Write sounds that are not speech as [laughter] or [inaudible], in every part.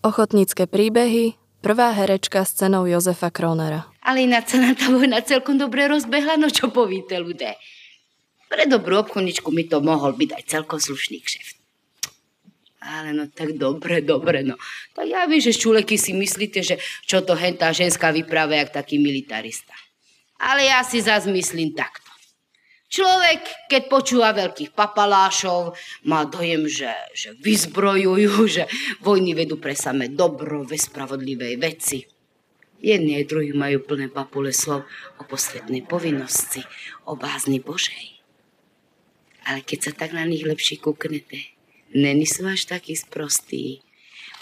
Ochotnícke príbehy, prvá herečka s cenou Jozefa Kronera. Ale sa nám tá vojna celkom dobre rozbehla, no čo povíte, ľudé. Pre dobrú obchodničku mi to mohol byť aj celkom slušný kšeft. Ale no tak dobre, dobre, no. Tak ja viem, že čuleky si myslíte, že čo to hentá ženská vypráva jak taký militarista. Ale ja si zase myslím takto. Človek, keď počúva veľkých papalášov, má dojem, že, že vyzbrojujú, [laughs] že vojny vedú pre samé dobro, ve spravodlivej veci. Jedni aj druhí majú plné papule slov o posvetnej povinnosti, o bázni Božej. Ale keď sa tak na nich lepšie kúknete, není sú až takí sprostí.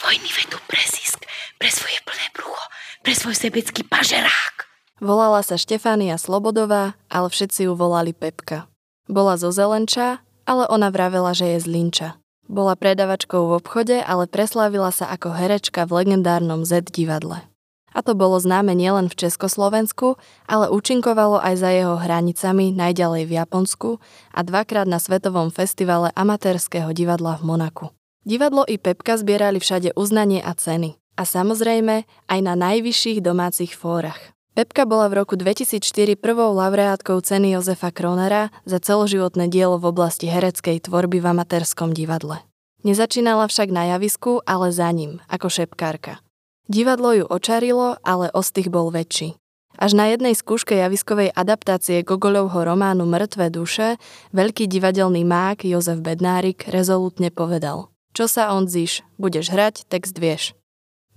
Vojny vedú pre zisk, pre svoje plné brucho, pre svoj sebecký pažerák. Volala sa Štefánia Slobodová, ale všetci ju volali Pepka. Bola zo Zelenča, ale ona vravela, že je z Linča. Bola predavačkou v obchode, ale preslávila sa ako herečka v legendárnom Z divadle. A to bolo známe nielen v Československu, ale účinkovalo aj za jeho hranicami najďalej v Japonsku a dvakrát na Svetovom festivale amatérskeho divadla v Monaku. Divadlo i Pepka zbierali všade uznanie a ceny. A samozrejme aj na najvyšších domácich fórach. Pepka bola v roku 2004 prvou laureátkou ceny Jozefa Kronera za celoživotné dielo v oblasti hereckej tvorby v amatérskom divadle. Nezačínala však na javisku, ale za ním, ako šepkárka. Divadlo ju očarilo, ale ostých bol väčší. Až na jednej skúške javiskovej adaptácie Gogolovho románu Mŕtve duše veľký divadelný mák Jozef Bednárik rezolutne povedal Čo sa on zíš, budeš hrať, text vieš.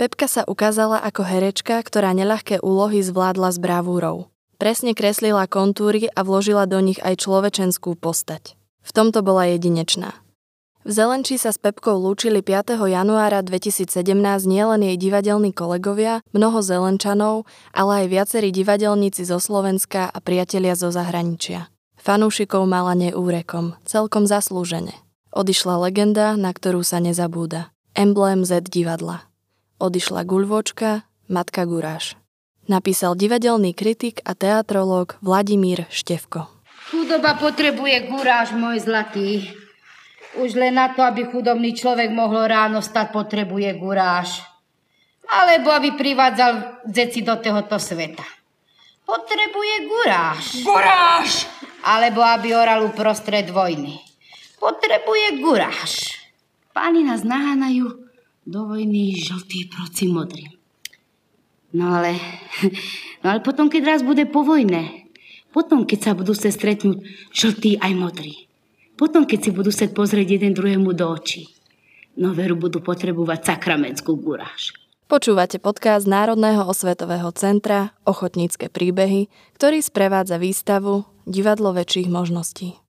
Pepka sa ukázala ako herečka, ktorá neľahké úlohy zvládla s bravúrou. Presne kreslila kontúry a vložila do nich aj človečenskú postať. V tomto bola jedinečná. V Zelenči sa s Pepkou lúčili 5. januára 2017 nielen jej divadelní kolegovia, mnoho Zelenčanov, ale aj viacerí divadelníci zo Slovenska a priatelia zo zahraničia. Fanúšikov mala neúrekom, celkom zaslúžene. Odišla legenda, na ktorú sa nezabúda. Emblém Z divadla odišla guľvočka, matka Guráš. Napísal divadelný kritik a teatrológ Vladimír Števko. Chudoba potrebuje guráž, môj zlatý. Už len na to, aby chudobný človek mohol ráno stať, potrebuje guráž. Alebo aby privádzal deti do tohoto sveta. Potrebuje guráž. Guráž! Alebo aby oral uprostred vojny. Potrebuje guráž. Páni nás nahánajú do vojny žltý proci modrý. No ale, [laughs] no ale potom, keď raz bude po vojne, potom, keď sa budú sa stretnúť žltý aj modrý, potom, keď si budú sa pozrieť jeden druhému do očí, no veru budú potrebovať sakramentskú guráž. Počúvate podcast Národného osvetového centra Ochotnícke príbehy, ktorý sprevádza výstavu Divadlo väčších možností.